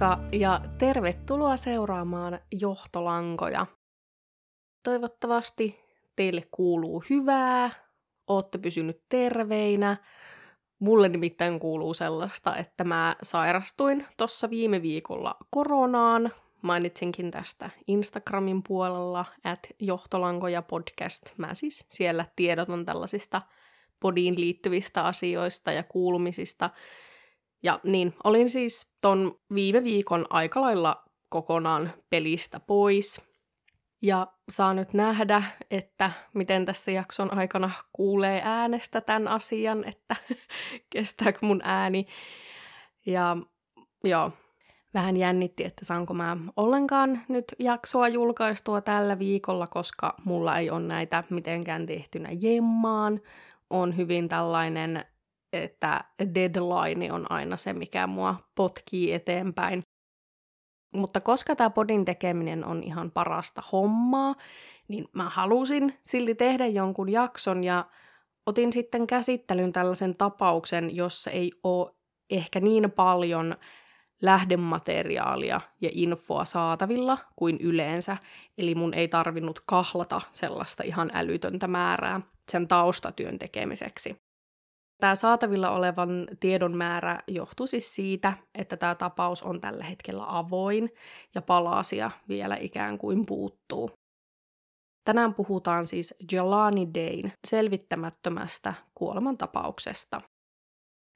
Moikka ja tervetuloa seuraamaan Johtolankoja. Toivottavasti teille kuuluu hyvää, ootte pysynyt terveinä. Mulle nimittäin kuuluu sellaista, että mä sairastuin tuossa viime viikolla koronaan. Mainitsinkin tästä Instagramin puolella, at johtolankoja podcast. Mä siis siellä tiedotan tällaisista podiin liittyvistä asioista ja kuulumisista – ja niin, olin siis ton viime viikon aika lailla kokonaan pelistä pois. Ja saa nyt nähdä, että miten tässä jakson aikana kuulee äänestä tämän asian, että kestääkö mun ääni. Ja joo, vähän jännitti, että saanko mä ollenkaan nyt jaksoa julkaistua tällä viikolla, koska mulla ei ole näitä mitenkään tehtynä jemmaan. On hyvin tällainen että deadline on aina se, mikä mua potkii eteenpäin. Mutta koska tämä podin tekeminen on ihan parasta hommaa, niin mä halusin silti tehdä jonkun jakson ja otin sitten käsittelyn tällaisen tapauksen, jossa ei ole ehkä niin paljon lähdemateriaalia ja infoa saatavilla kuin yleensä, eli mun ei tarvinnut kahlata sellaista ihan älytöntä määrää sen taustatyön tekemiseksi. Tämä saatavilla olevan tiedon määrä johtuu siis siitä, että tämä tapaus on tällä hetkellä avoin ja palasia vielä ikään kuin puuttuu. Tänään puhutaan siis Jelani Dayn selvittämättömästä kuolemantapauksesta.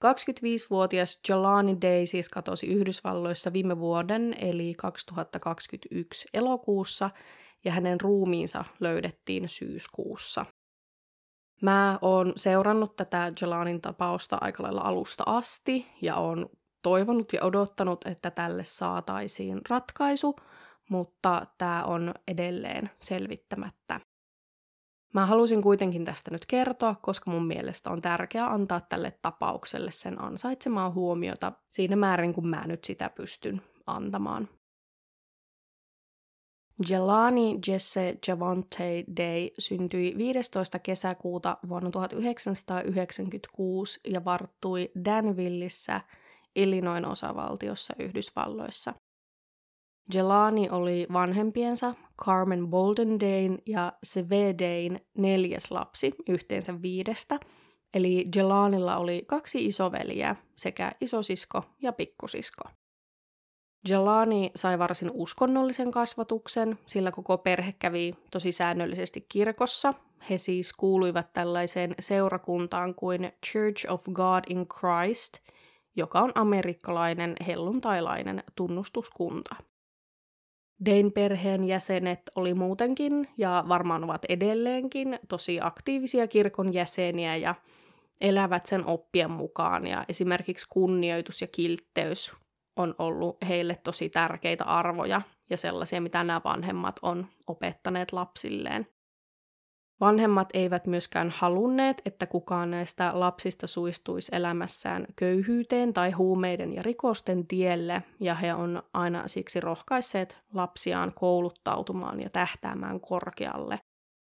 25-vuotias Jelani Day siis katosi Yhdysvalloissa viime vuoden eli 2021 elokuussa ja hänen ruumiinsa löydettiin syyskuussa. Mä oon seurannut tätä Jelanin tapausta aika lailla alusta asti ja oon toivonut ja odottanut, että tälle saataisiin ratkaisu, mutta tämä on edelleen selvittämättä. Mä halusin kuitenkin tästä nyt kertoa, koska mun mielestä on tärkeää antaa tälle tapaukselle sen ansaitsemaa huomiota siinä määrin, kun mä nyt sitä pystyn antamaan. Jelani Jesse Javante Day syntyi 15. kesäkuuta vuonna 1996 ja varttui Danvillissä, Illinoin osavaltiossa Yhdysvalloissa. Jelani oli vanhempiensa Carmen Bolden Dayn ja Seve Dayn neljäs lapsi yhteensä viidestä, eli Jelanilla oli kaksi isoveliä sekä isosisko ja pikkusisko. Jelani sai varsin uskonnollisen kasvatuksen, sillä koko perhe kävi tosi säännöllisesti kirkossa. He siis kuuluivat tällaiseen seurakuntaan kuin Church of God in Christ, joka on amerikkalainen helluntailainen tunnustuskunta. Dayn perheen jäsenet oli muutenkin, ja varmaan ovat edelleenkin, tosi aktiivisia kirkon jäseniä ja elävät sen oppien mukaan. Ja esimerkiksi kunnioitus ja kiltteys on ollut heille tosi tärkeitä arvoja ja sellaisia, mitä nämä vanhemmat on opettaneet lapsilleen. Vanhemmat eivät myöskään halunneet, että kukaan näistä lapsista suistuisi elämässään köyhyyteen tai huumeiden ja rikosten tielle, ja he on aina siksi rohkaisseet lapsiaan kouluttautumaan ja tähtäämään korkealle.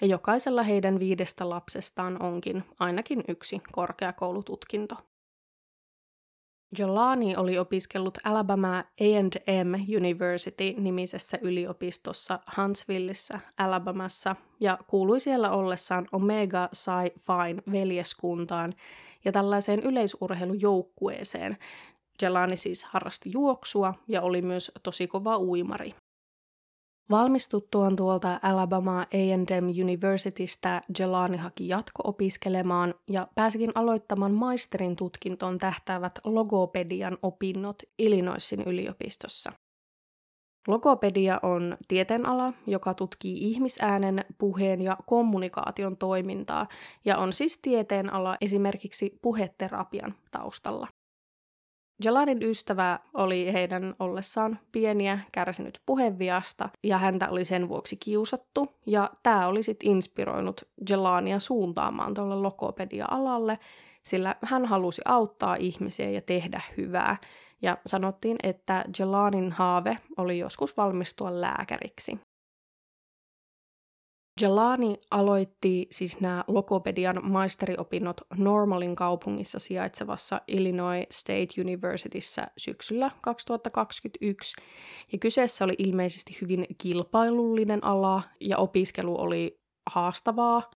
Ja jokaisella heidän viidestä lapsestaan onkin ainakin yksi korkeakoulututkinto. Jolani oli opiskellut Alabama A&M University-nimisessä yliopistossa Huntsvilleissa, Alabamassa, ja kuului siellä ollessaan Omega Psi Phi veljeskuntaan ja tällaiseen yleisurheilujoukkueeseen. Jelani siis harrasti juoksua ja oli myös tosi kova uimari. Valmistuttuaan tuolta Alabama A&M Universitystä Jelani haki jatko-opiskelemaan ja pääsikin aloittamaan maisterin tutkintoon tähtäävät logopedian opinnot Illinoisin yliopistossa. Logopedia on tieteenala, joka tutkii ihmisäänen, puheen ja kommunikaation toimintaa ja on siis tieteenala esimerkiksi puheterapian taustalla. Jalanin ystävä oli heidän ollessaan pieniä kärsinyt puheviasta ja häntä oli sen vuoksi kiusattu. Ja tämä oli sitten inspiroinut Jelania suuntaamaan tuolle lokopedia-alalle, sillä hän halusi auttaa ihmisiä ja tehdä hyvää. Ja sanottiin, että Jelanin haave oli joskus valmistua lääkäriksi. Jelani aloitti siis nämä logopedian maisteriopinnot Normalin kaupungissa sijaitsevassa Illinois State Universityssä syksyllä 2021, ja kyseessä oli ilmeisesti hyvin kilpailullinen ala, ja opiskelu oli haastavaa.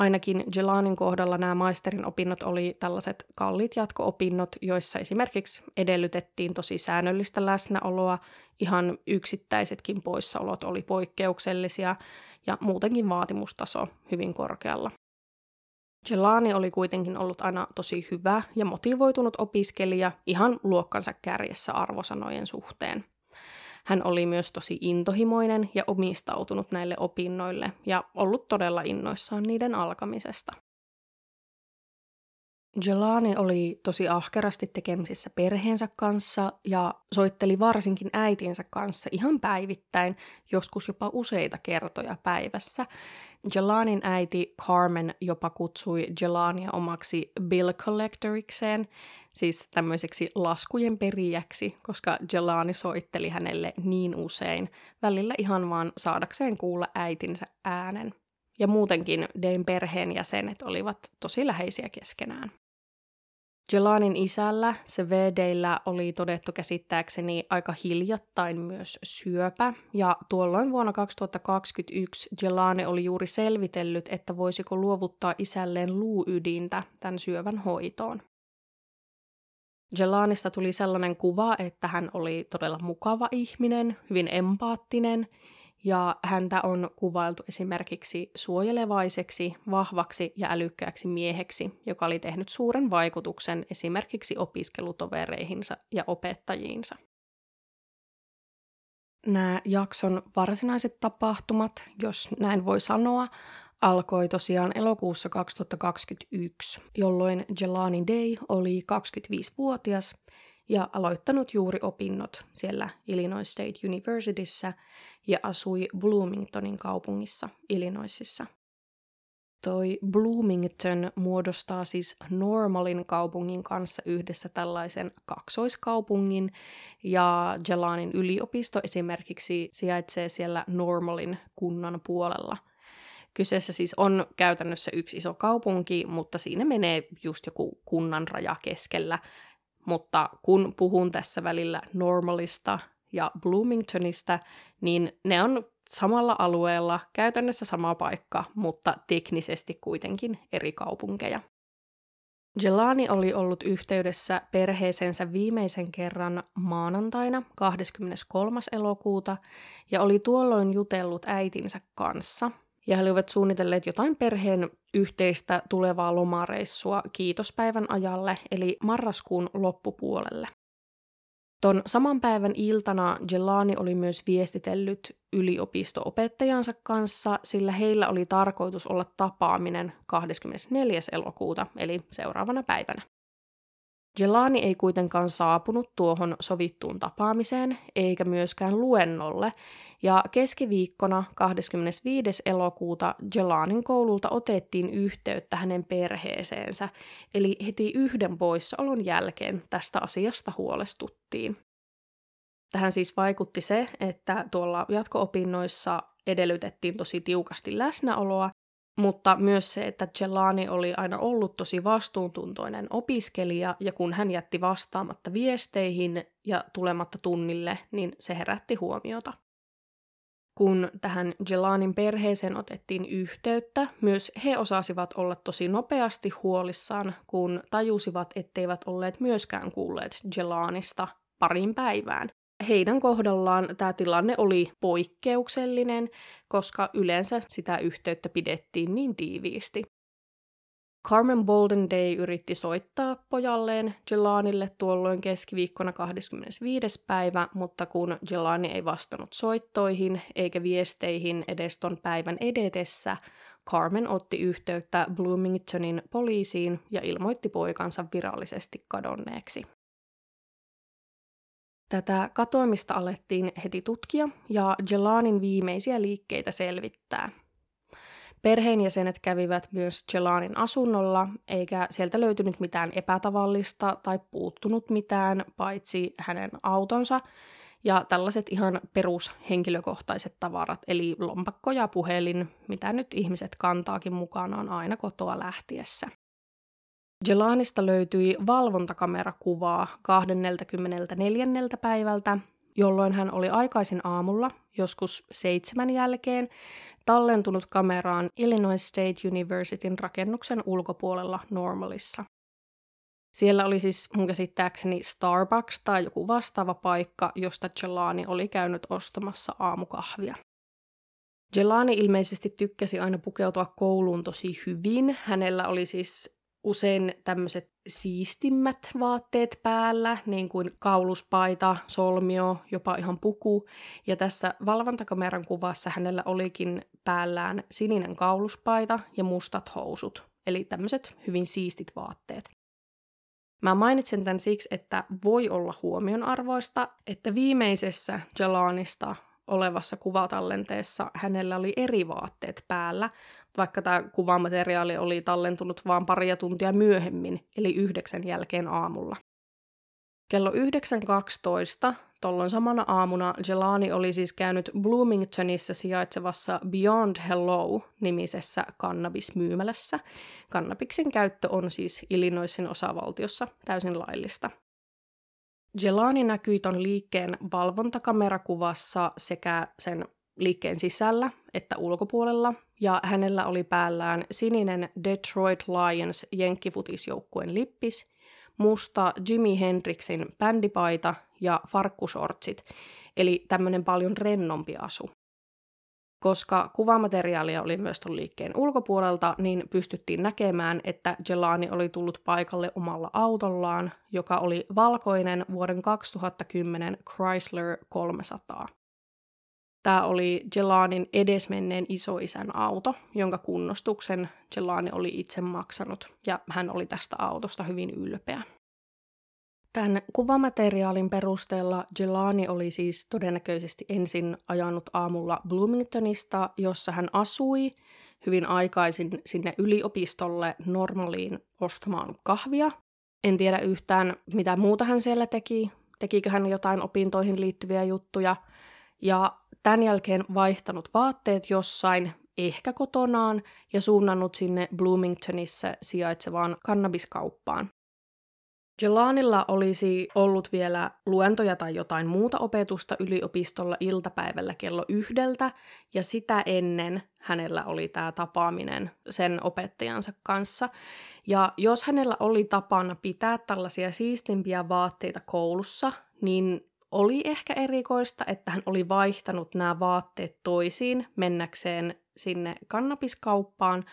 Ainakin Jelanin kohdalla nämä maisterin opinnot oli tällaiset kalliit jatko-opinnot, joissa esimerkiksi edellytettiin tosi säännöllistä läsnäoloa, ihan yksittäisetkin poissaolot oli poikkeuksellisia, ja muutenkin vaatimustaso hyvin korkealla. Jelani oli kuitenkin ollut aina tosi hyvä ja motivoitunut opiskelija ihan luokkansa kärjessä arvosanojen suhteen. Hän oli myös tosi intohimoinen ja omistautunut näille opinnoille ja ollut todella innoissaan niiden alkamisesta. Jelani oli tosi ahkerasti tekemisissä perheensä kanssa ja soitteli varsinkin äitinsä kanssa ihan päivittäin, joskus jopa useita kertoja päivässä. Jelanin äiti Carmen jopa kutsui Jelania omaksi bill collectorikseen, siis tämmöiseksi laskujen perijäksi, koska Jelani soitteli hänelle niin usein, välillä ihan vaan saadakseen kuulla äitinsä äänen. Ja muutenkin Dayn perheenjäsenet olivat tosi läheisiä keskenään. Jelanin isällä, se VDillä, oli todettu käsittääkseni aika hiljattain myös syöpä, ja tuolloin vuonna 2021 Jelani oli juuri selvitellyt, että voisiko luovuttaa isälleen luuydintä tämän syövän hoitoon. Jelanista tuli sellainen kuva, että hän oli todella mukava ihminen, hyvin empaattinen ja häntä on kuvailtu esimerkiksi suojelevaiseksi, vahvaksi ja älykkääksi mieheksi, joka oli tehnyt suuren vaikutuksen esimerkiksi opiskelutovereihinsa ja opettajiinsa. Nämä jakson varsinaiset tapahtumat, jos näin voi sanoa, alkoi tosiaan elokuussa 2021, jolloin Jelani Day oli 25-vuotias ja aloittanut juuri opinnot siellä Illinois State Universityssä ja asui Bloomingtonin kaupungissa Illinoisissa. Toi Bloomington muodostaa siis Normalin kaupungin kanssa yhdessä tällaisen kaksoiskaupungin, ja Jelanin yliopisto esimerkiksi sijaitsee siellä Normalin kunnan puolella. Kyseessä siis on käytännössä yksi iso kaupunki, mutta siinä menee just joku kunnan raja keskellä, mutta kun puhun tässä välillä Normalista ja Bloomingtonista, niin ne on samalla alueella, käytännössä sama paikka, mutta teknisesti kuitenkin eri kaupunkeja. Jelani oli ollut yhteydessä perheeseensä viimeisen kerran maanantaina 23. elokuuta ja oli tuolloin jutellut äitinsä kanssa – ja he olivat suunnitelleet jotain perheen yhteistä tulevaa lomareissua kiitospäivän ajalle, eli marraskuun loppupuolelle. Ton saman päivän iltana Jelani oli myös viestitellyt yliopisto-opettajansa kanssa, sillä heillä oli tarkoitus olla tapaaminen 24. elokuuta, eli seuraavana päivänä. Jelani ei kuitenkaan saapunut tuohon sovittuun tapaamiseen eikä myöskään luennolle, ja keskiviikkona 25. elokuuta Jelanin koululta otettiin yhteyttä hänen perheeseensä, eli heti yhden poissaolon jälkeen tästä asiasta huolestuttiin. Tähän siis vaikutti se, että tuolla jatko-opinnoissa edellytettiin tosi tiukasti läsnäoloa, mutta myös se, että Jelani oli aina ollut tosi vastuuntuntoinen opiskelija, ja kun hän jätti vastaamatta viesteihin ja tulematta tunnille, niin se herätti huomiota. Kun tähän Jelanin perheeseen otettiin yhteyttä, myös he osasivat olla tosi nopeasti huolissaan, kun tajusivat, etteivät olleet myöskään kuulleet Jelanista parin päivään heidän kohdallaan tämä tilanne oli poikkeuksellinen, koska yleensä sitä yhteyttä pidettiin niin tiiviisti. Carmen Bolden Day yritti soittaa pojalleen Jelanille tuolloin keskiviikkona 25. päivä, mutta kun Jelani ei vastannut soittoihin eikä viesteihin edes ton päivän edetessä, Carmen otti yhteyttä Bloomingtonin poliisiin ja ilmoitti poikansa virallisesti kadonneeksi. Tätä katoamista alettiin heti tutkia ja Jelanin viimeisiä liikkeitä selvittää. Perheenjäsenet kävivät myös Jelanin asunnolla, eikä sieltä löytynyt mitään epätavallista tai puuttunut mitään, paitsi hänen autonsa, ja tällaiset ihan perushenkilökohtaiset tavarat, eli lompakko ja puhelin, mitä nyt ihmiset kantaakin mukanaan aina kotoa lähtiessä. Jelanista löytyi valvontakamerakuvaa 24. päivältä, jolloin hän oli aikaisin aamulla, joskus seitsemän jälkeen, tallentunut kameraan Illinois State Universityn rakennuksen ulkopuolella Normalissa. Siellä oli siis mun käsittääkseni Starbucks tai joku vastaava paikka, josta Jelani oli käynyt ostamassa aamukahvia. Jelani ilmeisesti tykkäsi aina pukeutua kouluun tosi hyvin. Hänellä oli siis usein tämmöiset siistimmät vaatteet päällä, niin kuin kauluspaita, solmio, jopa ihan puku. Ja tässä valvontakameran kuvassa hänellä olikin päällään sininen kauluspaita ja mustat housut. Eli tämmöiset hyvin siistit vaatteet. Mä mainitsen tämän siksi, että voi olla huomionarvoista, että viimeisessä Jalanista olevassa kuvatallenteessa hänellä oli eri vaatteet päällä, vaikka tämä kuvamateriaali oli tallentunut vain paria tuntia myöhemmin, eli yhdeksän jälkeen aamulla. Kello 9.12 Tollon samana aamuna Jelani oli siis käynyt Bloomingtonissa sijaitsevassa Beyond Hello-nimisessä kannabismyymälässä. Kannabiksen käyttö on siis Illinoisin osavaltiossa täysin laillista. Jelani näkyi ton liikkeen valvontakamerakuvassa sekä sen liikkeen sisällä että ulkopuolella, ja hänellä oli päällään sininen Detroit Lions jenkkifutisjoukkueen lippis, musta Jimi Hendrixin bändipaita ja farkkusortsit, eli tämmöinen paljon rennompi asu. Koska kuvamateriaalia oli myös tuon liikkeen ulkopuolelta, niin pystyttiin näkemään, että Jelani oli tullut paikalle omalla autollaan, joka oli valkoinen vuoden 2010 Chrysler 300. Tämä oli Jelanin edesmenneen isoisän auto, jonka kunnostuksen Jelani oli itse maksanut, ja hän oli tästä autosta hyvin ylpeä. Tämän kuvamateriaalin perusteella Jelani oli siis todennäköisesti ensin ajanut aamulla Bloomingtonista, jossa hän asui hyvin aikaisin sinne yliopistolle normaaliin ostamaan kahvia. En tiedä yhtään, mitä muuta hän siellä teki. Tekikö hän jotain opintoihin liittyviä juttuja. Ja tämän jälkeen vaihtanut vaatteet jossain, ehkä kotonaan, ja suunnannut sinne Bloomingtonissa sijaitsevaan kannabiskauppaan. Jelanilla olisi ollut vielä luentoja tai jotain muuta opetusta yliopistolla iltapäivällä kello yhdeltä, ja sitä ennen hänellä oli tämä tapaaminen sen opettajansa kanssa. Ja jos hänellä oli tapana pitää tällaisia siistimpiä vaatteita koulussa, niin oli ehkä erikoista, että hän oli vaihtanut nämä vaatteet toisiin mennäkseen sinne kannabiskauppaan,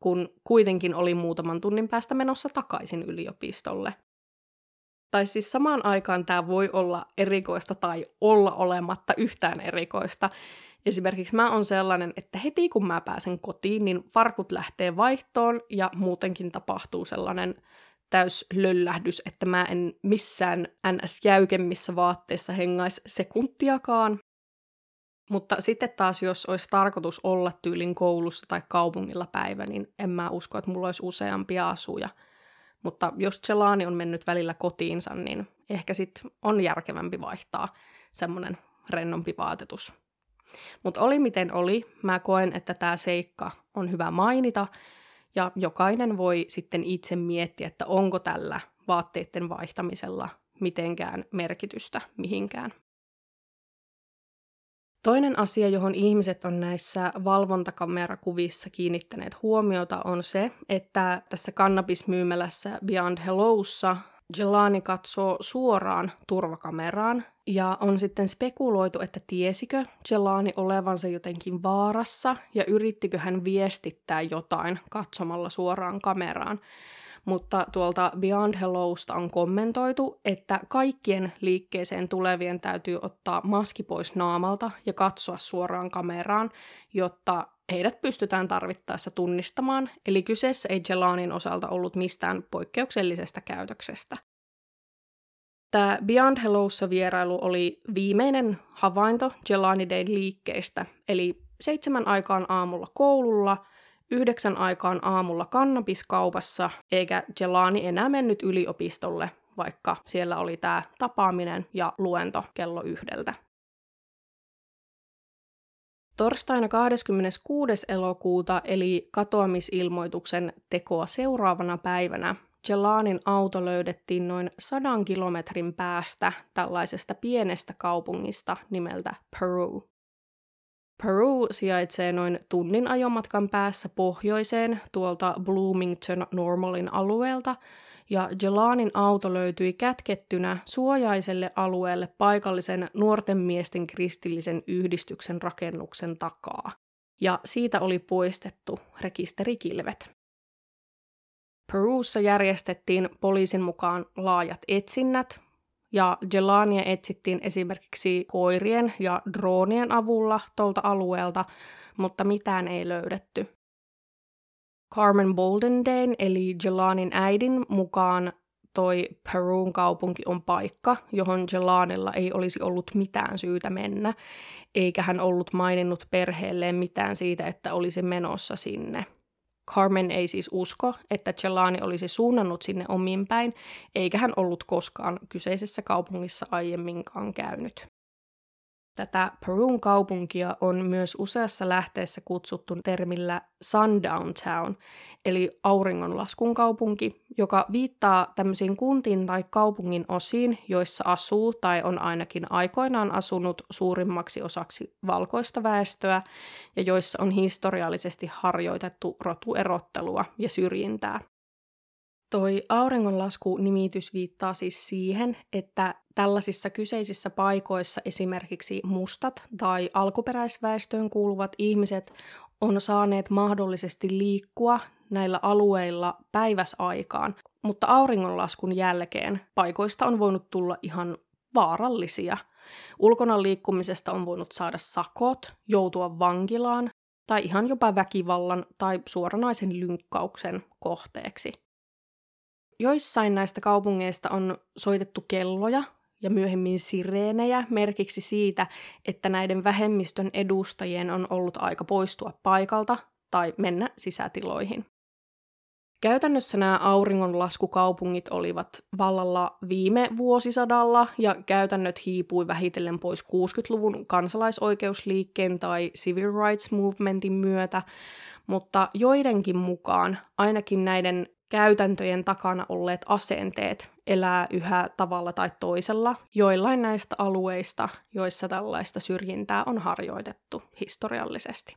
kun kuitenkin oli muutaman tunnin päästä menossa takaisin yliopistolle. Tai siis samaan aikaan tämä voi olla erikoista tai olla olematta yhtään erikoista. Esimerkiksi mä on sellainen, että heti kun mä pääsen kotiin, niin farkut lähtee vaihtoon ja muutenkin tapahtuu sellainen täys löllähdys, että mä en missään ns. jäykemmissä vaatteissa hengais sekuntiakaan. Mutta sitten taas, jos olisi tarkoitus olla tyylin koulussa tai kaupungilla päivä, niin en mä usko, että mulla olisi useampia asuja. Mutta jos Celani on mennyt välillä kotiinsa, niin ehkä sitten on järkevämpi vaihtaa semmoinen rennompi vaatetus. Mutta oli miten oli, mä koen, että tämä seikka on hyvä mainita, ja jokainen voi sitten itse miettiä, että onko tällä vaatteiden vaihtamisella mitenkään merkitystä mihinkään. Toinen asia, johon ihmiset on näissä valvontakamerakuvissa kiinnittäneet huomiota, on se, että tässä kannabismyymälässä Beyond Hellossa Jelani katsoo suoraan turvakameraan ja on sitten spekuloitu, että tiesikö Jelani olevansa jotenkin vaarassa ja yrittikö hän viestittää jotain katsomalla suoraan kameraan mutta tuolta Beyond Hellosta on kommentoitu, että kaikkien liikkeeseen tulevien täytyy ottaa maski pois naamalta ja katsoa suoraan kameraan, jotta heidät pystytään tarvittaessa tunnistamaan, eli kyseessä ei Jelanin osalta ollut mistään poikkeuksellisesta käytöksestä. Tämä Beyond Hellossa vierailu oli viimeinen havainto Jelani Dayn liikkeestä, eli seitsemän aikaan aamulla koululla – yhdeksän aikaan aamulla kannabiskaupassa, eikä Jelani enää mennyt yliopistolle, vaikka siellä oli tämä tapaaminen ja luento kello yhdeltä. Torstaina 26. elokuuta eli katoamisilmoituksen tekoa seuraavana päivänä Jelanin auto löydettiin noin sadan kilometrin päästä tällaisesta pienestä kaupungista nimeltä Peru. Peru sijaitsee noin tunnin ajomatkan päässä pohjoiseen tuolta Bloomington Normalin alueelta, ja Jelanin auto löytyi kätkettynä suojaiselle alueelle paikallisen nuorten miesten kristillisen yhdistyksen rakennuksen takaa, ja siitä oli poistettu rekisterikilvet. Perussa järjestettiin poliisin mukaan laajat etsinnät, ja Jelania etsittiin esimerkiksi koirien ja droonien avulla tuolta alueelta, mutta mitään ei löydetty. Carmen Boldendane eli Jelanin äidin mukaan toi Perun kaupunki on paikka, johon Jelanilla ei olisi ollut mitään syytä mennä, eikä hän ollut maininnut perheelleen mitään siitä, että olisi menossa sinne. Carmen ei siis usko, että Celani olisi suunnannut sinne omin päin, eikä hän ollut koskaan kyseisessä kaupungissa aiemminkaan käynyt. Tätä Perun kaupunkia on myös useassa lähteessä kutsuttu termillä Sundown Town, eli auringonlaskun kaupunki, joka viittaa tämmöisiin kuntiin tai kaupungin osiin, joissa asuu tai on ainakin aikoinaan asunut suurimmaksi osaksi valkoista väestöä ja joissa on historiallisesti harjoitettu rotuerottelua ja syrjintää. Toi auringonlasku-nimitys viittaa siis siihen, että tällaisissa kyseisissä paikoissa esimerkiksi mustat tai alkuperäisväestöön kuuluvat ihmiset on saaneet mahdollisesti liikkua näillä alueilla päiväsaikaan, mutta auringonlaskun jälkeen paikoista on voinut tulla ihan vaarallisia. Ulkona liikkumisesta on voinut saada sakot, joutua vankilaan tai ihan jopa väkivallan tai suoranaisen lynkkauksen kohteeksi. Joissain näistä kaupungeista on soitettu kelloja ja myöhemmin sireenejä merkiksi siitä, että näiden vähemmistön edustajien on ollut aika poistua paikalta tai mennä sisätiloihin. Käytännössä nämä auringonlaskukaupungit olivat vallalla viime vuosisadalla ja käytännöt hiipui vähitellen pois 60-luvun kansalaisoikeusliikkeen tai civil rights movementin myötä, mutta joidenkin mukaan ainakin näiden käytäntöjen takana olleet asenteet elää yhä tavalla tai toisella joillain näistä alueista, joissa tällaista syrjintää on harjoitettu historiallisesti.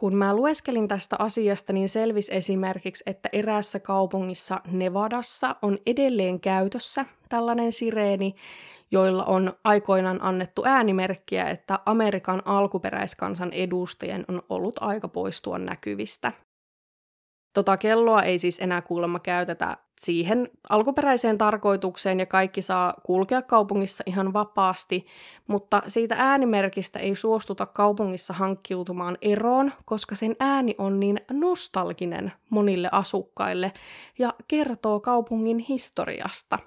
Kun mä lueskelin tästä asiasta, niin selvisi esimerkiksi, että eräässä kaupungissa Nevadassa on edelleen käytössä tällainen sireeni, joilla on aikoinaan annettu äänimerkkiä, että Amerikan alkuperäiskansan edustajien on ollut aika poistua näkyvistä. Tota kelloa ei siis enää kuulemma käytetä siihen alkuperäiseen tarkoitukseen ja kaikki saa kulkea kaupungissa ihan vapaasti, mutta siitä äänimerkistä ei suostuta kaupungissa hankkiutumaan eroon, koska sen ääni on niin nostalginen monille asukkaille ja kertoo kaupungin historiasta.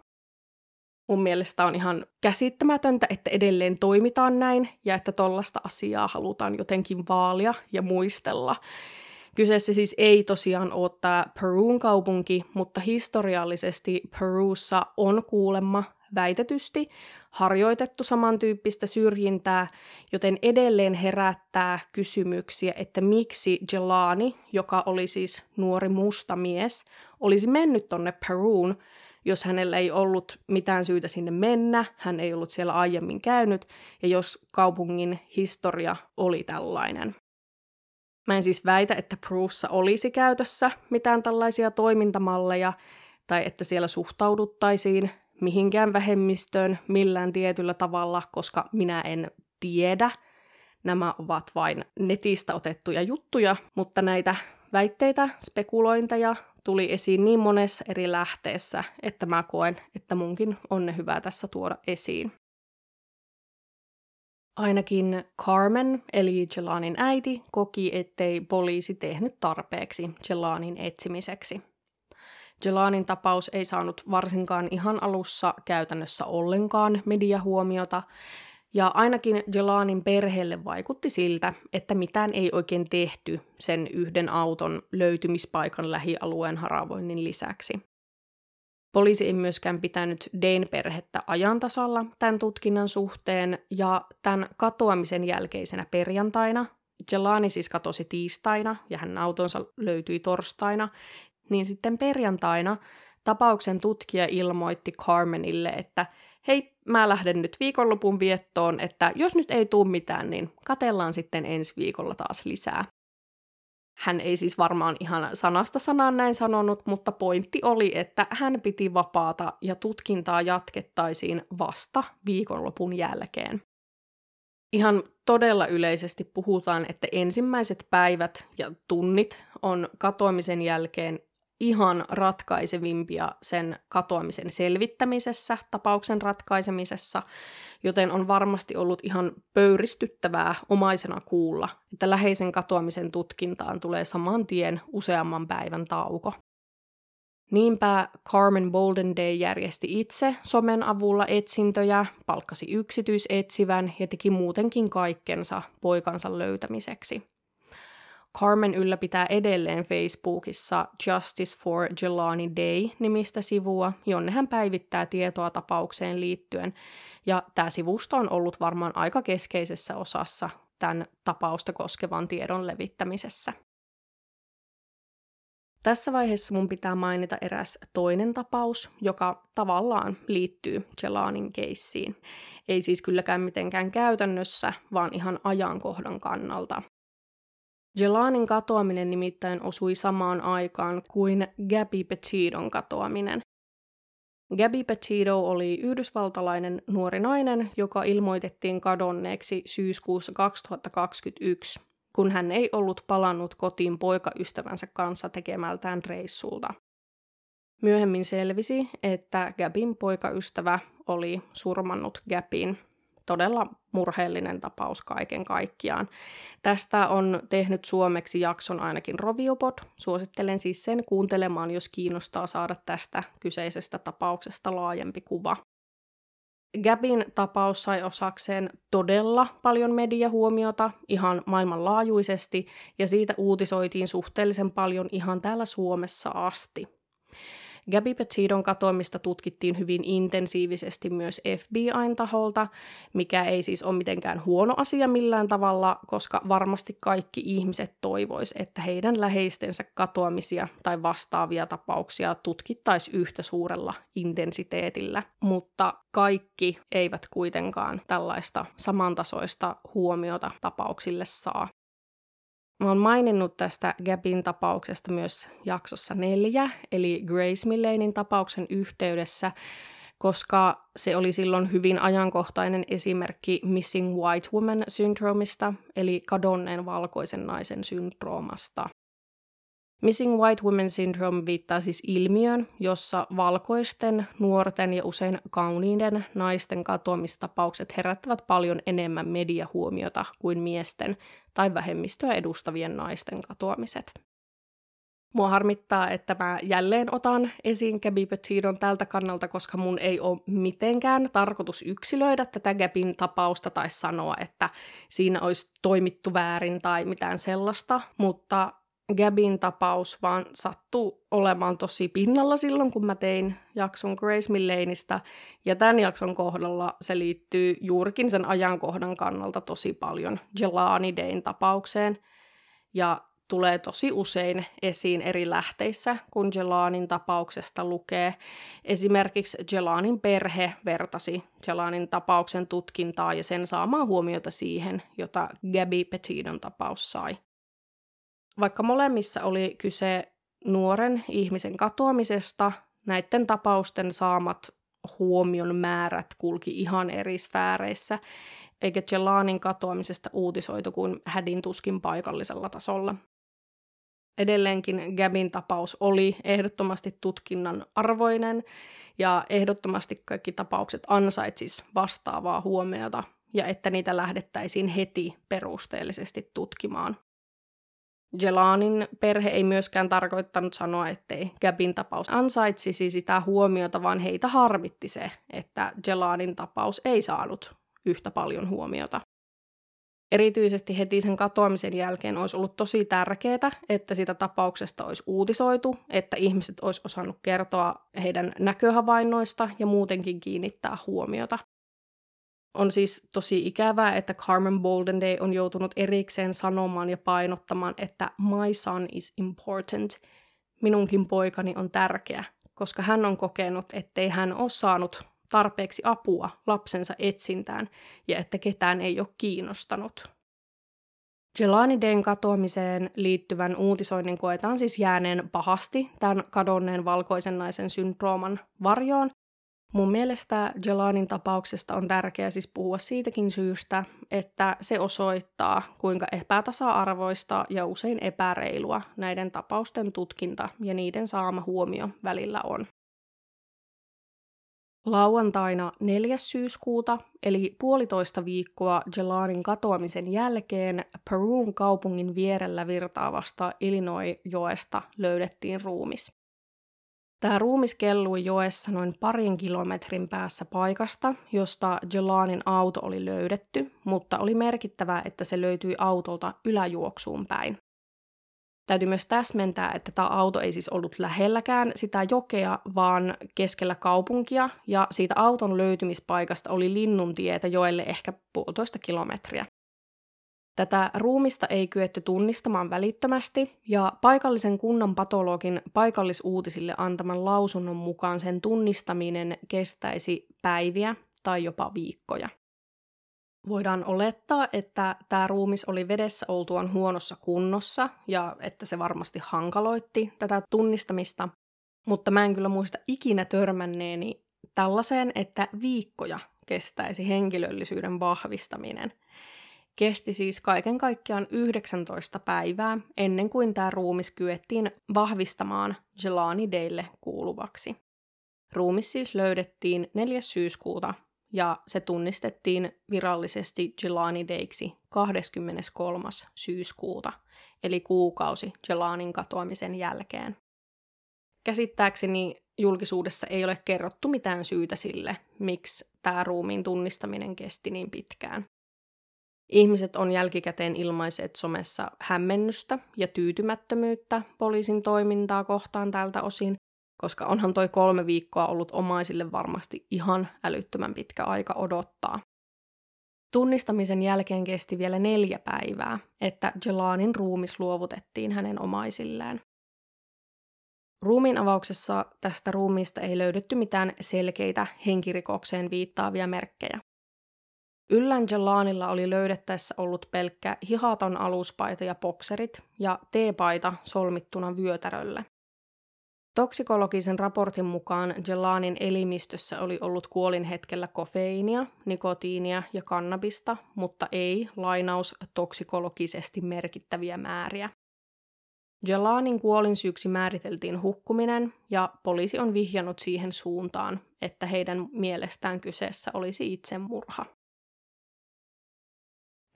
Mun mielestä on ihan käsittämätöntä, että edelleen toimitaan näin ja että tollasta asiaa halutaan jotenkin vaalia ja muistella. Kyseessä siis ei tosiaan ole tämä Peruun kaupunki, mutta historiallisesti Peruussa on kuulemma väitetysti harjoitettu samantyyppistä syrjintää, joten edelleen herättää kysymyksiä, että miksi Jelani, joka oli siis nuori musta mies, olisi mennyt tonne Peruun, jos hänellä ei ollut mitään syytä sinne mennä, hän ei ollut siellä aiemmin käynyt, ja jos kaupungin historia oli tällainen. Mä en siis väitä, että Proofssa olisi käytössä mitään tällaisia toimintamalleja, tai että siellä suhtauduttaisiin mihinkään vähemmistöön millään tietyllä tavalla, koska minä en tiedä. Nämä ovat vain netistä otettuja juttuja, mutta näitä väitteitä, spekulointeja tuli esiin niin monessa eri lähteessä, että mä koen, että munkin on ne hyvä tässä tuoda esiin. Ainakin Carmen, eli Jelanin äiti, koki, ettei poliisi tehnyt tarpeeksi Jelanin etsimiseksi. Jelanin tapaus ei saanut varsinkaan ihan alussa käytännössä ollenkaan mediahuomiota, ja ainakin Jelanin perheelle vaikutti siltä, että mitään ei oikein tehty sen yhden auton löytymispaikan lähialueen haravoinnin lisäksi. Poliisi ei myöskään pitänyt Dane perhettä ajantasalla tämän tutkinnan suhteen, ja tämän katoamisen jälkeisenä perjantaina, Jelani siis katosi tiistaina ja hänen autonsa löytyi torstaina, niin sitten perjantaina tapauksen tutkija ilmoitti Carmenille, että hei, mä lähden nyt viikonlopun viettoon, että jos nyt ei tule mitään, niin katellaan sitten ensi viikolla taas lisää. Hän ei siis varmaan ihan sanasta sanaan näin sanonut, mutta pointti oli, että hän piti vapaata ja tutkintaa jatkettaisiin vasta viikonlopun jälkeen. Ihan todella yleisesti puhutaan, että ensimmäiset päivät ja tunnit on katoamisen jälkeen ihan ratkaisevimpia sen katoamisen selvittämisessä, tapauksen ratkaisemisessa, joten on varmasti ollut ihan pöyristyttävää omaisena kuulla, että läheisen katoamisen tutkintaan tulee saman tien useamman päivän tauko. Niinpä Carmen Bolden Day järjesti itse somen avulla etsintöjä, palkkasi yksityisetsivän ja teki muutenkin kaikkensa poikansa löytämiseksi. Carmen ylläpitää edelleen Facebookissa Justice for Jelani Day-nimistä sivua, jonne hän päivittää tietoa tapaukseen liittyen, ja tämä sivusto on ollut varmaan aika keskeisessä osassa tämän tapausta koskevan tiedon levittämisessä. Tässä vaiheessa mun pitää mainita eräs toinen tapaus, joka tavallaan liittyy Jelanin keissiin. Ei siis kylläkään mitenkään käytännössä, vaan ihan ajankohdan kannalta. Jelanin katoaminen nimittäin osui samaan aikaan kuin Gabby Petidon katoaminen. Gabby Petito oli yhdysvaltalainen nuori nainen, joka ilmoitettiin kadonneeksi syyskuussa 2021, kun hän ei ollut palannut kotiin poikaystävänsä kanssa tekemältään reissulta. Myöhemmin selvisi, että Gabin poikaystävä oli surmannut Gabin todella murheellinen tapaus kaiken kaikkiaan. Tästä on tehnyt suomeksi jakson ainakin Roviopod. Suosittelen siis sen kuuntelemaan, jos kiinnostaa saada tästä kyseisestä tapauksesta laajempi kuva. Gabin tapaus sai osakseen todella paljon mediahuomiota ihan maailmanlaajuisesti, ja siitä uutisoitiin suhteellisen paljon ihan täällä Suomessa asti. Gabby Petidon katoamista tutkittiin hyvin intensiivisesti myös FBIn taholta, mikä ei siis ole mitenkään huono asia millään tavalla, koska varmasti kaikki ihmiset toivois, että heidän läheistensä katoamisia tai vastaavia tapauksia tutkittaisiin yhtä suurella intensiteetillä, mutta kaikki eivät kuitenkaan tällaista samantasoista huomiota tapauksille saa. Mä oon maininnut tästä Gabin tapauksesta myös jaksossa neljä, eli Grace Millanein tapauksen yhteydessä, koska se oli silloin hyvin ajankohtainen esimerkki Missing White Woman syndroomista, eli kadonneen valkoisen naisen syndroomasta. Missing White Women Syndrome viittaa siis ilmiön, jossa valkoisten, nuorten ja usein kauniiden naisten katoamistapaukset herättävät paljon enemmän mediahuomiota kuin miesten tai vähemmistöä edustavien naisten katoamiset. Mua harmittaa, että mä jälleen otan esiin Gabby Petidon tältä kannalta, koska mun ei ole mitenkään tarkoitus yksilöidä tätä Gabin tapausta tai sanoa, että siinä olisi toimittu väärin tai mitään sellaista, mutta Gabin tapaus vaan sattuu olemaan tosi pinnalla silloin, kun mä tein jakson Grace Millaneista. Ja tämän jakson kohdalla se liittyy juurikin sen ajankohdan kannalta tosi paljon Jelani Dayn tapaukseen. Ja tulee tosi usein esiin eri lähteissä, kun Jelanin tapauksesta lukee. Esimerkiksi Jelanin perhe vertasi Jelanin tapauksen tutkintaa ja sen saamaa huomiota siihen, jota Gabby Petidon tapaus sai. Vaikka molemmissa oli kyse nuoren ihmisen katoamisesta, näiden tapausten saamat huomion määrät kulki ihan eri sfääreissä, eikä Jelanin katoamisesta uutisoitu kuin hädin tuskin paikallisella tasolla. Edelleenkin Gabin tapaus oli ehdottomasti tutkinnan arvoinen ja ehdottomasti kaikki tapaukset ansaitsis vastaavaa huomiota ja että niitä lähdettäisiin heti perusteellisesti tutkimaan. Jelanin perhe ei myöskään tarkoittanut sanoa, ettei Gabin tapaus ansaitsisi sitä huomiota, vaan heitä harmitti se, että Jelanin tapaus ei saanut yhtä paljon huomiota. Erityisesti heti sen katoamisen jälkeen olisi ollut tosi tärkeää, että sitä tapauksesta olisi uutisoitu, että ihmiset olisi osannut kertoa heidän näköhavainnoista ja muutenkin kiinnittää huomiota. On siis tosi ikävää, että Carmen Boldenday on joutunut erikseen sanomaan ja painottamaan, että my son is important. Minunkin poikani on tärkeä, koska hän on kokenut, ettei hän ole saanut tarpeeksi apua lapsensa etsintään ja että ketään ei ole kiinnostanut. Jelani Den katoamiseen liittyvän uutisoinnin koetaan siis jääneen pahasti tämän kadonneen valkoisen naisen syndrooman varjoon, Mun mielestä Jelanin tapauksesta on tärkeää siis puhua siitäkin syystä, että se osoittaa, kuinka epätasa-arvoista ja usein epäreilua näiden tapausten tutkinta ja niiden saama huomio välillä on. Lauantaina 4. syyskuuta, eli puolitoista viikkoa Jelanin katoamisen jälkeen, Peruun kaupungin vierellä virtaavasta Illinois-joesta löydettiin ruumis. Tämä ruumis kellui joessa noin parin kilometrin päässä paikasta, josta Jelanin auto oli löydetty, mutta oli merkittävää, että se löytyi autolta yläjuoksuun päin. Täytyy myös täsmentää, että tämä auto ei siis ollut lähelläkään sitä jokea, vaan keskellä kaupunkia, ja siitä auton löytymispaikasta oli linnuntietä joelle ehkä puolitoista kilometriä. Tätä ruumista ei kyetty tunnistamaan välittömästi, ja paikallisen kunnan patologin paikallisuutisille antaman lausunnon mukaan sen tunnistaminen kestäisi päiviä tai jopa viikkoja. Voidaan olettaa, että tämä ruumis oli vedessä oltuaan huonossa kunnossa ja että se varmasti hankaloitti tätä tunnistamista, mutta mä en kyllä muista ikinä törmänneeni tällaiseen, että viikkoja kestäisi henkilöllisyyden vahvistaminen. Kesti siis kaiken kaikkiaan 19 päivää ennen kuin tämä ruumis kyettiin vahvistamaan Jelani Deille kuuluvaksi. Ruumis siis löydettiin 4. syyskuuta ja se tunnistettiin virallisesti Jelani Deiksi 23. syyskuuta, eli kuukausi Jelanin katoamisen jälkeen. Käsittääkseni julkisuudessa ei ole kerrottu mitään syytä sille, miksi tämä ruumiin tunnistaminen kesti niin pitkään. Ihmiset on jälkikäteen ilmaiset somessa hämmennystä ja tyytymättömyyttä poliisin toimintaa kohtaan tältä osin, koska onhan toi kolme viikkoa ollut omaisille varmasti ihan älyttömän pitkä aika odottaa. Tunnistamisen jälkeen kesti vielä neljä päivää, että Jelanin ruumis luovutettiin hänen omaisilleen. Ruumiin avauksessa tästä ruumiista ei löydetty mitään selkeitä henkirikokseen viittaavia merkkejä. Yllän Jelanilla oli löydettäessä ollut pelkkä hihaton aluspaita ja bokserit ja teepaita solmittuna vyötärölle. Toksikologisen raportin mukaan Jelanin elimistössä oli ollut kuolin hetkellä kofeiinia, nikotiinia ja kannabista, mutta ei, lainaus, toksikologisesti merkittäviä määriä. Jelanin kuolinsyyksi määriteltiin hukkuminen, ja poliisi on vihjannut siihen suuntaan, että heidän mielestään kyseessä olisi itsemurha.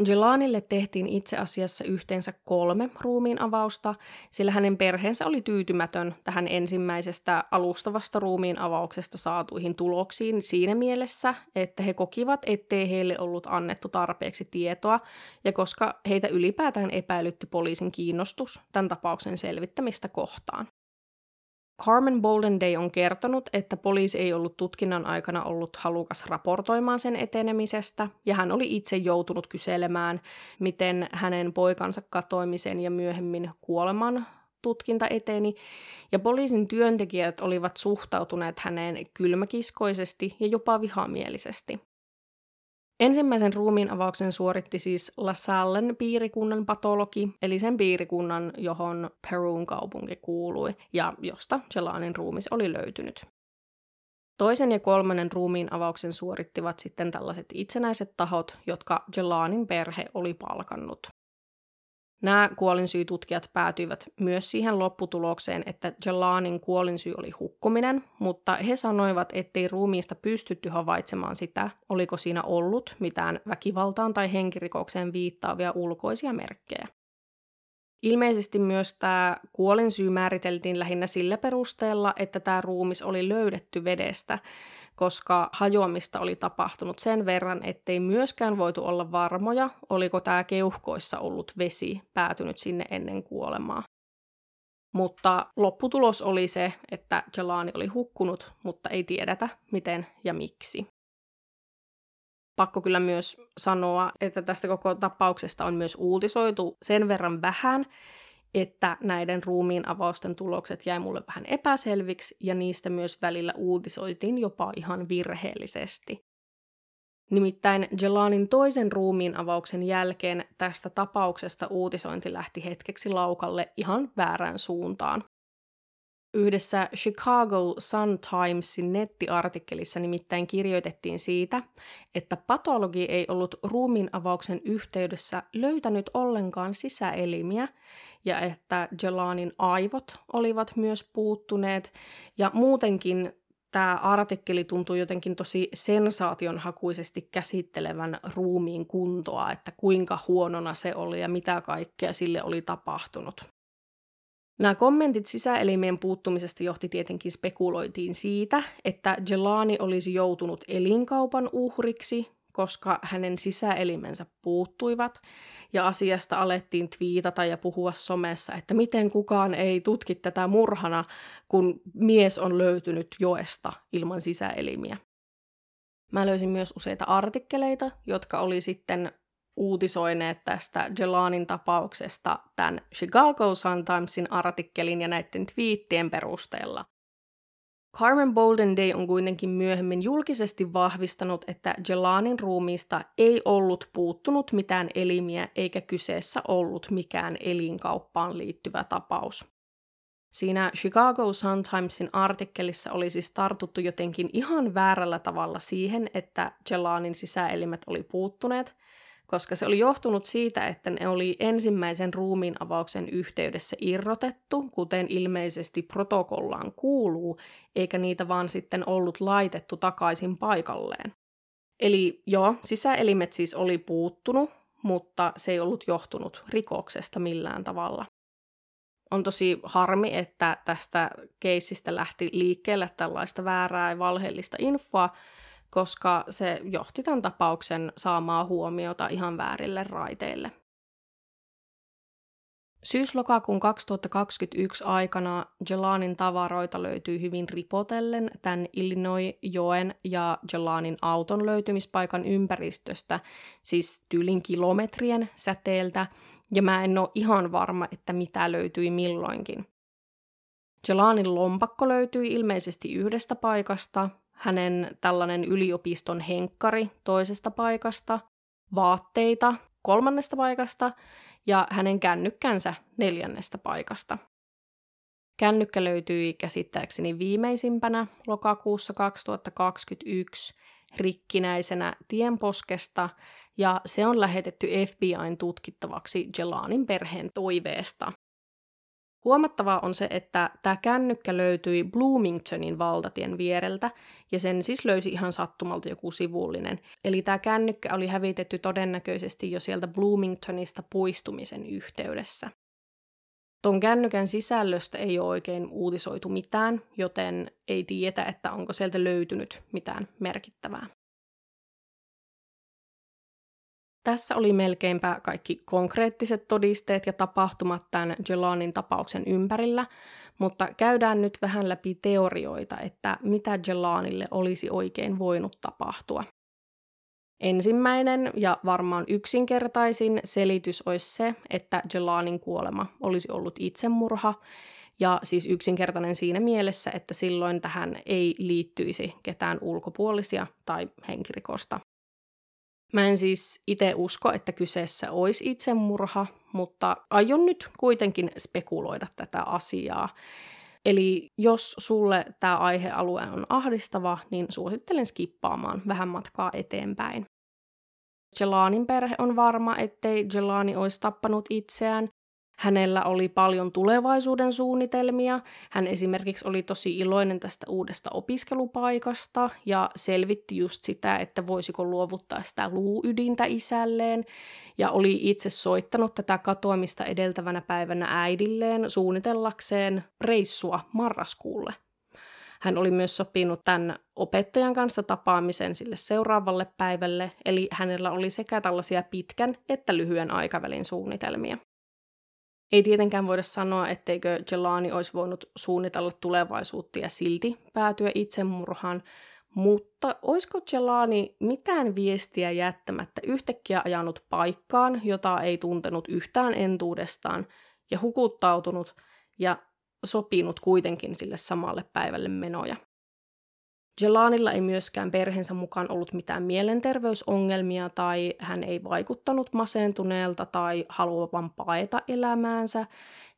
Jelanille tehtiin itse asiassa yhteensä kolme ruumiin avausta, sillä hänen perheensä oli tyytymätön tähän ensimmäisestä alustavasta ruumiin avauksesta saatuihin tuloksiin siinä mielessä, että he kokivat, ettei heille ollut annettu tarpeeksi tietoa, ja koska heitä ylipäätään epäilytti poliisin kiinnostus tämän tapauksen selvittämistä kohtaan. Carmen Boldenday on kertonut, että poliisi ei ollut tutkinnan aikana ollut halukas raportoimaan sen etenemisestä, ja hän oli itse joutunut kyselemään, miten hänen poikansa katoimisen ja myöhemmin kuoleman tutkinta eteni, ja poliisin työntekijät olivat suhtautuneet häneen kylmäkiskoisesti ja jopa vihamielisesti. Ensimmäisen ruumiin avauksen suoritti siis LaSallen piirikunnan patologi, eli sen piirikunnan, johon Peruun kaupunki kuului ja josta Jelanin ruumis oli löytynyt. Toisen ja kolmannen ruumiin avauksen suorittivat sitten tällaiset itsenäiset tahot, jotka Jelanin perhe oli palkannut. Nämä kuolinsyytutkijat päätyivät myös siihen lopputulokseen, että Jelanin kuolinsyy oli hukkuminen, mutta he sanoivat, ettei ruumiista pystytty havaitsemaan sitä, oliko siinä ollut mitään väkivaltaan tai henkirikokseen viittaavia ulkoisia merkkejä. Ilmeisesti myös tämä kuolinsyy määriteltiin lähinnä sillä perusteella, että tämä ruumis oli löydetty vedestä, koska hajoamista oli tapahtunut sen verran, ettei myöskään voitu olla varmoja, oliko tämä keuhkoissa ollut vesi päätynyt sinne ennen kuolemaa. Mutta lopputulos oli se, että Jelani oli hukkunut, mutta ei tiedetä miten ja miksi. Pakko kyllä myös sanoa, että tästä koko tapauksesta on myös uutisoitu sen verran vähän, että näiden ruumiin avausten tulokset jäi mulle vähän epäselviksi ja niistä myös välillä uutisoitiin jopa ihan virheellisesti. Nimittäin Jelanin toisen ruumiin avauksen jälkeen tästä tapauksesta uutisointi lähti hetkeksi laukalle ihan väärään suuntaan. Yhdessä Chicago Sun-Timesin nettiartikkelissa nimittäin kirjoitettiin siitä, että patologi ei ollut ruumiin avauksen yhteydessä löytänyt ollenkaan sisäelimiä ja että Jelanin aivot olivat myös puuttuneet ja muutenkin tämä artikkeli tuntuu jotenkin tosi sensaationhakuisesti käsittelevän ruumiin kuntoa, että kuinka huonona se oli ja mitä kaikkea sille oli tapahtunut. Nämä kommentit sisäelimien puuttumisesta johti tietenkin spekuloitiin siitä, että Jelani olisi joutunut elinkaupan uhriksi, koska hänen sisäelimensä puuttuivat, ja asiasta alettiin twiitata ja puhua somessa, että miten kukaan ei tutki tätä murhana, kun mies on löytynyt joesta ilman sisäelimiä. Mä löysin myös useita artikkeleita, jotka oli sitten uutisoineet tästä Jelanin tapauksesta tämän Chicago Sun-Timesin artikkelin ja näiden twiittien perusteella. Carmen Bolden Day on kuitenkin myöhemmin julkisesti vahvistanut, että Jelanin ruumiista ei ollut puuttunut mitään elimiä eikä kyseessä ollut mikään elinkauppaan liittyvä tapaus. Siinä Chicago Sun-Timesin artikkelissa oli siis tartuttu jotenkin ihan väärällä tavalla siihen, että Jelanin sisäelimet oli puuttuneet – koska se oli johtunut siitä, että ne oli ensimmäisen ruumiin avauksen yhteydessä irrotettu, kuten ilmeisesti protokollaan kuuluu, eikä niitä vaan sitten ollut laitettu takaisin paikalleen. Eli joo, sisäelimet siis oli puuttunut, mutta se ei ollut johtunut rikoksesta millään tavalla. On tosi harmi, että tästä keissistä lähti liikkeelle tällaista väärää ja valheellista infoa, koska se johti tämän tapauksen saamaa huomiota ihan väärille raiteille. Syys-lokakuun 2021 aikana Jelanin tavaroita löytyi hyvin ripotellen tämän Illinois-joen ja Jelanin auton löytymispaikan ympäristöstä, siis tyylin kilometrien säteeltä, ja mä en ole ihan varma, että mitä löytyi milloinkin. Jelanin lompakko löytyi ilmeisesti yhdestä paikasta, hänen tällainen yliopiston henkkari toisesta paikasta, vaatteita kolmannesta paikasta ja hänen kännykkänsä neljännestä paikasta. Kännykkä löytyi käsittääkseni viimeisimpänä lokakuussa 2021 rikkinäisenä tienposkesta ja se on lähetetty FBIn tutkittavaksi Jelanin perheen toiveesta. Huomattavaa on se, että tämä kännykkä löytyi Bloomingtonin valtatien viereltä, ja sen siis löysi ihan sattumalta joku sivullinen. Eli tämä kännykkä oli hävitetty todennäköisesti jo sieltä Bloomingtonista puistumisen yhteydessä. Ton kännykän sisällöstä ei ole oikein uutisoitu mitään, joten ei tiedetä, että onko sieltä löytynyt mitään merkittävää. Tässä oli melkeinpä kaikki konkreettiset todisteet ja tapahtumat tämän Jelanin tapauksen ympärillä, mutta käydään nyt vähän läpi teorioita, että mitä Jelanille olisi oikein voinut tapahtua. Ensimmäinen ja varmaan yksinkertaisin selitys olisi se, että Jelanin kuolema olisi ollut itsemurha, ja siis yksinkertainen siinä mielessä, että silloin tähän ei liittyisi ketään ulkopuolisia tai henkirikosta. Mä en siis itse usko, että kyseessä olisi itsemurha, mutta aion nyt kuitenkin spekuloida tätä asiaa. Eli jos sulle tämä aihealue on ahdistava, niin suosittelen skippaamaan vähän matkaa eteenpäin. Jelanin perhe on varma, ettei Jelani olisi tappanut itseään, Hänellä oli paljon tulevaisuuden suunnitelmia. Hän esimerkiksi oli tosi iloinen tästä uudesta opiskelupaikasta ja selvitti just sitä, että voisiko luovuttaa sitä luuydintä isälleen. Ja oli itse soittanut tätä katoamista edeltävänä päivänä äidilleen suunnitellakseen reissua marraskuulle. Hän oli myös sopinut tämän opettajan kanssa tapaamisen sille seuraavalle päivälle, eli hänellä oli sekä tällaisia pitkän että lyhyen aikavälin suunnitelmia. Ei tietenkään voida sanoa, etteikö Jelani olisi voinut suunnitella tulevaisuutta ja silti päätyä itsemurhaan, mutta olisiko Jelani mitään viestiä jättämättä yhtäkkiä ajanut paikkaan, jota ei tuntenut yhtään entuudestaan, ja hukuttautunut ja sopinut kuitenkin sille samalle päivälle menoja? Jelanilla ei myöskään perheensä mukaan ollut mitään mielenterveysongelmia tai hän ei vaikuttanut masentuneelta tai haluavan paeta elämäänsä.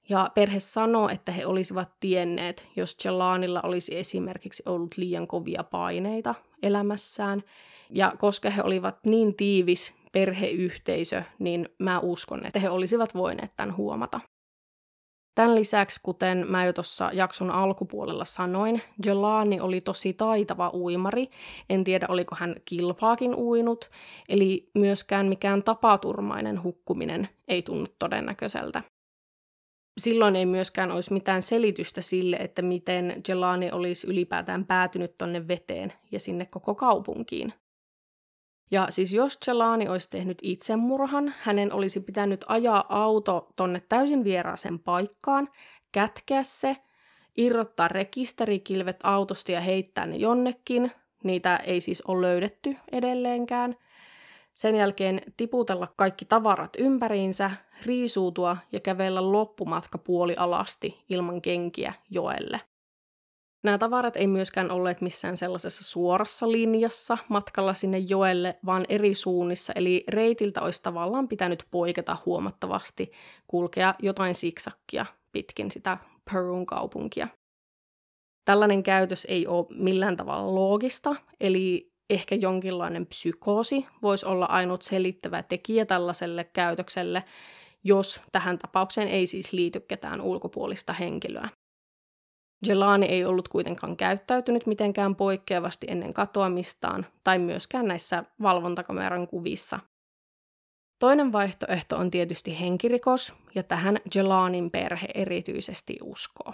Ja perhe sanoo, että he olisivat tienneet, jos Jelanilla olisi esimerkiksi ollut liian kovia paineita elämässään. Ja koska he olivat niin tiivis perheyhteisö, niin mä uskon, että he olisivat voineet tämän huomata. Tämän lisäksi, kuten mä jo tuossa jakson alkupuolella sanoin, Jelani oli tosi taitava uimari. En tiedä, oliko hän kilpaakin uinut, eli myöskään mikään tapaturmainen hukkuminen ei tunnu todennäköiseltä. Silloin ei myöskään olisi mitään selitystä sille, että miten Jelani olisi ylipäätään päätynyt tonne veteen ja sinne koko kaupunkiin. Ja siis jos Celani olisi tehnyt itsemurhan, hänen olisi pitänyt ajaa auto tonne täysin vieraaseen paikkaan, kätkeä se, irrottaa rekisterikilvet autosta ja heittää ne jonnekin. Niitä ei siis ole löydetty edelleenkään. Sen jälkeen tiputella kaikki tavarat ympäriinsä, riisuutua ja kävellä loppumatka puoli alasti ilman kenkiä joelle. Nämä tavarat ei myöskään olleet missään sellaisessa suorassa linjassa matkalla sinne joelle, vaan eri suunnissa, eli reitiltä olisi tavallaan pitänyt poiketa huomattavasti, kulkea jotain siksakkia pitkin sitä Perun kaupunkia. Tällainen käytös ei ole millään tavalla loogista, eli ehkä jonkinlainen psykoosi voisi olla ainut selittävä tekijä tällaiselle käytökselle, jos tähän tapaukseen ei siis liity ketään ulkopuolista henkilöä. Jelani ei ollut kuitenkaan käyttäytynyt mitenkään poikkeavasti ennen katoamistaan tai myöskään näissä valvontakameran kuvissa. Toinen vaihtoehto on tietysti henkirikos, ja tähän Jelanin perhe erityisesti uskoo.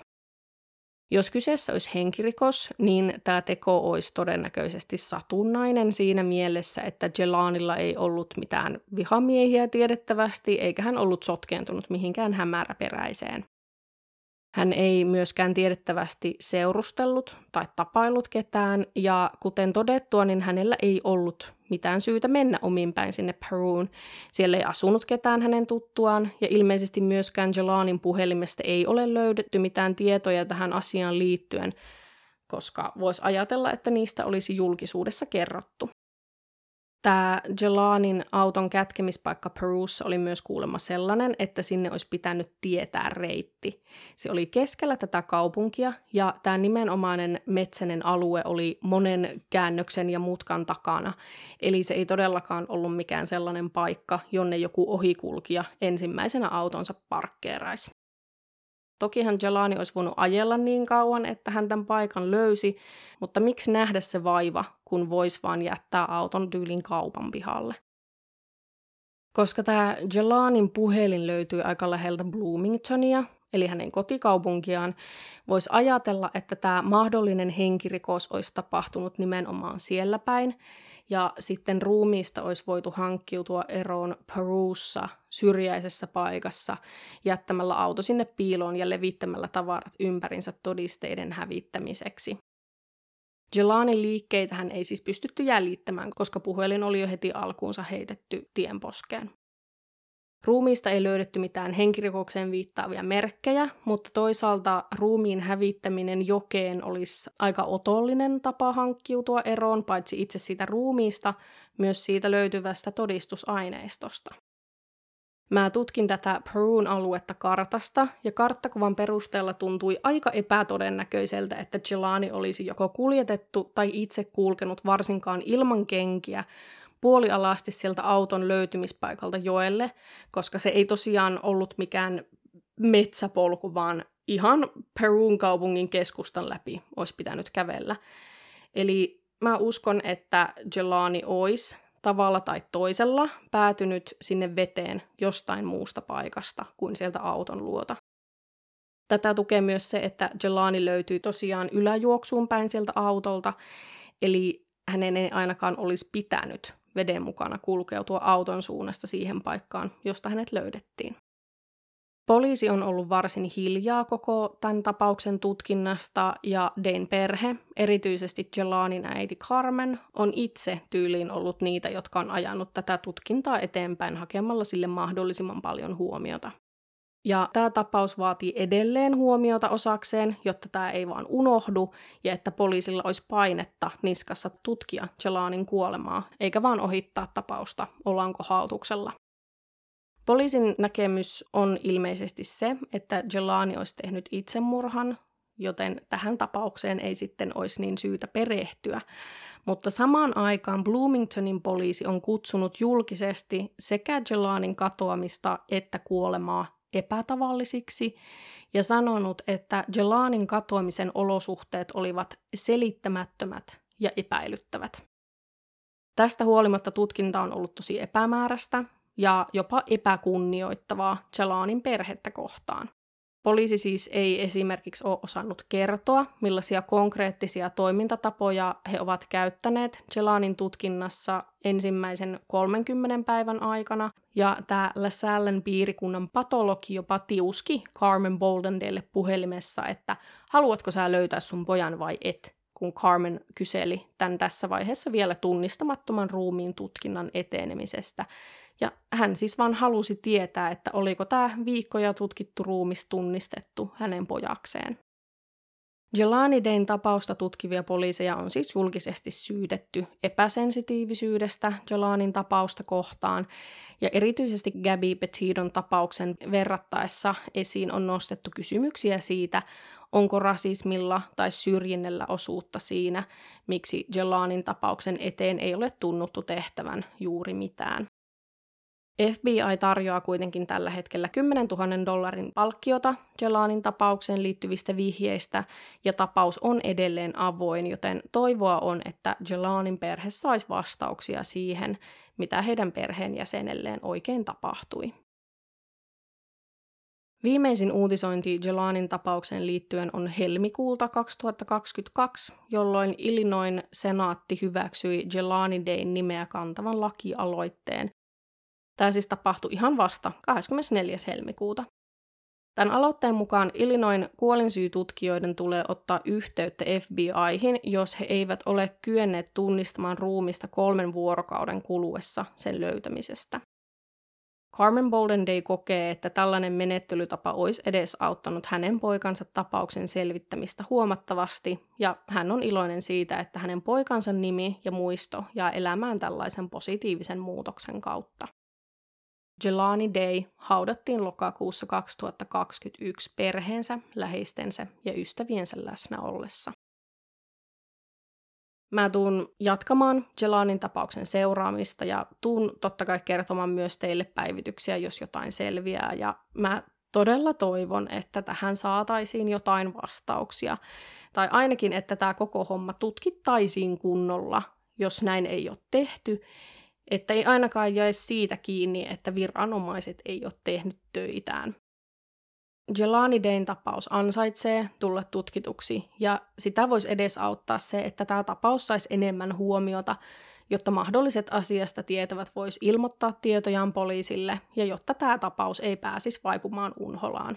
Jos kyseessä olisi henkirikos, niin tämä teko olisi todennäköisesti satunnainen siinä mielessä, että Jelanilla ei ollut mitään vihamiehiä tiedettävästi, eikä hän ollut sotkeentunut mihinkään hämäräperäiseen. Hän ei myöskään tiedettävästi seurustellut tai tapailut ketään, ja kuten todettua, niin hänellä ei ollut mitään syytä mennä ominpäin sinne Peruun. Siellä ei asunut ketään hänen tuttuaan, ja ilmeisesti myöskään Jelanin puhelimesta ei ole löydetty mitään tietoja tähän asiaan liittyen, koska voisi ajatella, että niistä olisi julkisuudessa kerrottu. Tämä Jelanin auton kätkemispaikka Perussa oli myös kuulemma sellainen, että sinne olisi pitänyt tietää reitti. Se oli keskellä tätä kaupunkia ja tämä nimenomainen metsänen alue oli monen käännöksen ja mutkan takana. Eli se ei todellakaan ollut mikään sellainen paikka, jonne joku ohikulkija ensimmäisenä autonsa parkkeeraisi. Tokihan Jelani olisi voinut ajella niin kauan, että hän tämän paikan löysi, mutta miksi nähdä se vaiva, kun voisi vaan jättää auton tyylin kaupan pihalle? Koska tämä Jelanin puhelin löytyy aika läheltä Bloomingtonia, eli hänen kotikaupunkiaan, voisi ajatella, että tämä mahdollinen henkirikos olisi tapahtunut nimenomaan siellä päin, ja sitten ruumiista olisi voitu hankkiutua eroon Perussa syrjäisessä paikassa jättämällä auto sinne piiloon ja levittämällä tavarat ympärinsä todisteiden hävittämiseksi. Jelanin liikkeitä hän ei siis pystytty jäljittämään, koska puhelin oli jo heti alkuunsa heitetty tienposkeen. Ruumiista ei löydetty mitään henkirikokseen viittaavia merkkejä, mutta toisaalta ruumiin hävittäminen jokeen olisi aika otollinen tapa hankkiutua eroon, paitsi itse siitä ruumiista, myös siitä löytyvästä todistusaineistosta. Mä tutkin tätä Perun aluetta kartasta, ja karttakuvan perusteella tuntui aika epätodennäköiseltä, että Jelani olisi joko kuljetettu tai itse kulkenut varsinkaan ilman kenkiä puolialasti sieltä auton löytymispaikalta joelle, koska se ei tosiaan ollut mikään metsäpolku, vaan ihan Peruun kaupungin keskustan läpi olisi pitänyt kävellä. Eli mä uskon, että Jelani olisi tavalla tai toisella päätynyt sinne veteen jostain muusta paikasta kuin sieltä auton luota. Tätä tukee myös se, että Jelani löytyy tosiaan yläjuoksuun päin sieltä autolta, eli hänen ei ainakaan olisi pitänyt veden mukana kulkeutua auton suunnasta siihen paikkaan, josta hänet löydettiin. Poliisi on ollut varsin hiljaa koko tämän tapauksen tutkinnasta ja Dane perhe, erityisesti Jelanin äiti Carmen, on itse tyyliin ollut niitä, jotka on ajanut tätä tutkintaa eteenpäin hakemalla sille mahdollisimman paljon huomiota. Ja tämä tapaus vaatii edelleen huomiota osakseen, jotta tämä ei vaan unohdu ja että poliisilla olisi painetta niskassa tutkia Jelanin kuolemaa, eikä vaan ohittaa tapausta ollaanko hautuksella. Poliisin näkemys on ilmeisesti se, että Jelani olisi tehnyt itsemurhan, joten tähän tapaukseen ei sitten olisi niin syytä perehtyä. Mutta samaan aikaan Bloomingtonin poliisi on kutsunut julkisesti sekä Jelanin katoamista että kuolemaa epätavallisiksi ja sanonut, että Jelanin katoamisen olosuhteet olivat selittämättömät ja epäilyttävät. Tästä huolimatta tutkinta on ollut tosi epämääräistä ja jopa epäkunnioittavaa Jelanin perhettä kohtaan. Poliisi siis ei esimerkiksi ole osannut kertoa, millaisia konkreettisia toimintatapoja he ovat käyttäneet Jelanin tutkinnassa ensimmäisen 30 päivän aikana, ja tämä LaSallen piirikunnan patologi jopa tiuski Carmen Boldendale puhelimessa, että haluatko sä löytää sun pojan vai et, kun Carmen kyseli tämän tässä vaiheessa vielä tunnistamattoman ruumiin tutkinnan etenemisestä, ja hän siis vaan halusi tietää, että oliko tämä viikkoja tutkittu ruumis tunnistettu hänen pojakseen. Jelani Dayn tapausta tutkivia poliiseja on siis julkisesti syytetty epäsensitiivisyydestä Jelanin tapausta kohtaan, ja erityisesti Gabby Petidon tapauksen verrattaessa esiin on nostettu kysymyksiä siitä, onko rasismilla tai syrjinnällä osuutta siinä, miksi Jelanin tapauksen eteen ei ole tunnuttu tehtävän juuri mitään. FBI tarjoaa kuitenkin tällä hetkellä 10 000 dollarin palkkiota Jelanin tapaukseen liittyvistä vihjeistä, ja tapaus on edelleen avoin, joten toivoa on, että Jelanin perhe saisi vastauksia siihen, mitä heidän perheenjäsenelleen oikein tapahtui. Viimeisin uutisointi Jelanin tapaukseen liittyen on helmikuulta 2022, jolloin Illinoin senaatti hyväksyi Jelani Dayn nimeä kantavan lakialoitteen, Tämä siis tapahtui ihan vasta 24. helmikuuta. Tämän aloitteen mukaan Illinoin kuolinsyytutkijoiden tulee ottaa yhteyttä FBIhin, jos he eivät ole kyenneet tunnistamaan ruumista kolmen vuorokauden kuluessa sen löytämisestä. Carmen Bolden Day kokee, että tällainen menettelytapa olisi edesauttanut hänen poikansa tapauksen selvittämistä huomattavasti, ja hän on iloinen siitä, että hänen poikansa nimi ja muisto jää elämään tällaisen positiivisen muutoksen kautta. Jelani Day haudattiin lokakuussa 2021 perheensä, läheistensä ja ystäviensä läsnä ollessa. Mä tuun jatkamaan Jelanin tapauksen seuraamista ja tuun totta kai kertomaan myös teille päivityksiä, jos jotain selviää. Ja mä todella toivon, että tähän saataisiin jotain vastauksia. Tai ainakin, että tämä koko homma tutkittaisiin kunnolla, jos näin ei ole tehty että ei ainakaan jäisi siitä kiinni, että viranomaiset ei ole tehnyt töitään. Jelani Dayn tapaus ansaitsee tulla tutkituksi, ja sitä voisi edesauttaa se, että tämä tapaus saisi enemmän huomiota, jotta mahdolliset asiasta tietävät vois ilmoittaa tietojaan poliisille, ja jotta tämä tapaus ei pääsisi vaipumaan unholaan.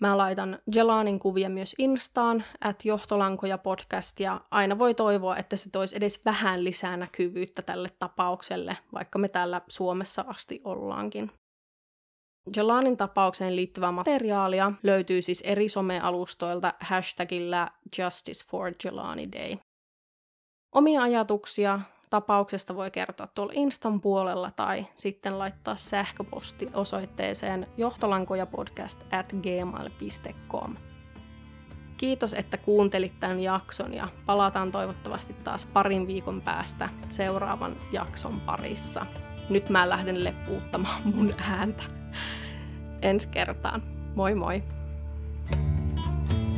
Mä laitan Jelanin kuvia myös Instaan, at johtolankoja podcast, ja aina voi toivoa, että se toisi edes vähän lisää näkyvyyttä tälle tapaukselle, vaikka me täällä Suomessa asti ollaankin. Jelanin tapaukseen liittyvää materiaalia löytyy siis eri somealustoilta hashtagillä Justice for Jelani Day. Omia ajatuksia, tapauksesta voi kertoa tuolla Instan puolella tai sitten laittaa sähköposti osoitteeseen johtolankojapodcast at gmail.com. Kiitos, että kuuntelit tämän jakson ja palataan toivottavasti taas parin viikon päästä seuraavan jakson parissa. Nyt mä lähden leppuuttamaan mun ääntä. Ensi kertaan. Moi moi! Under a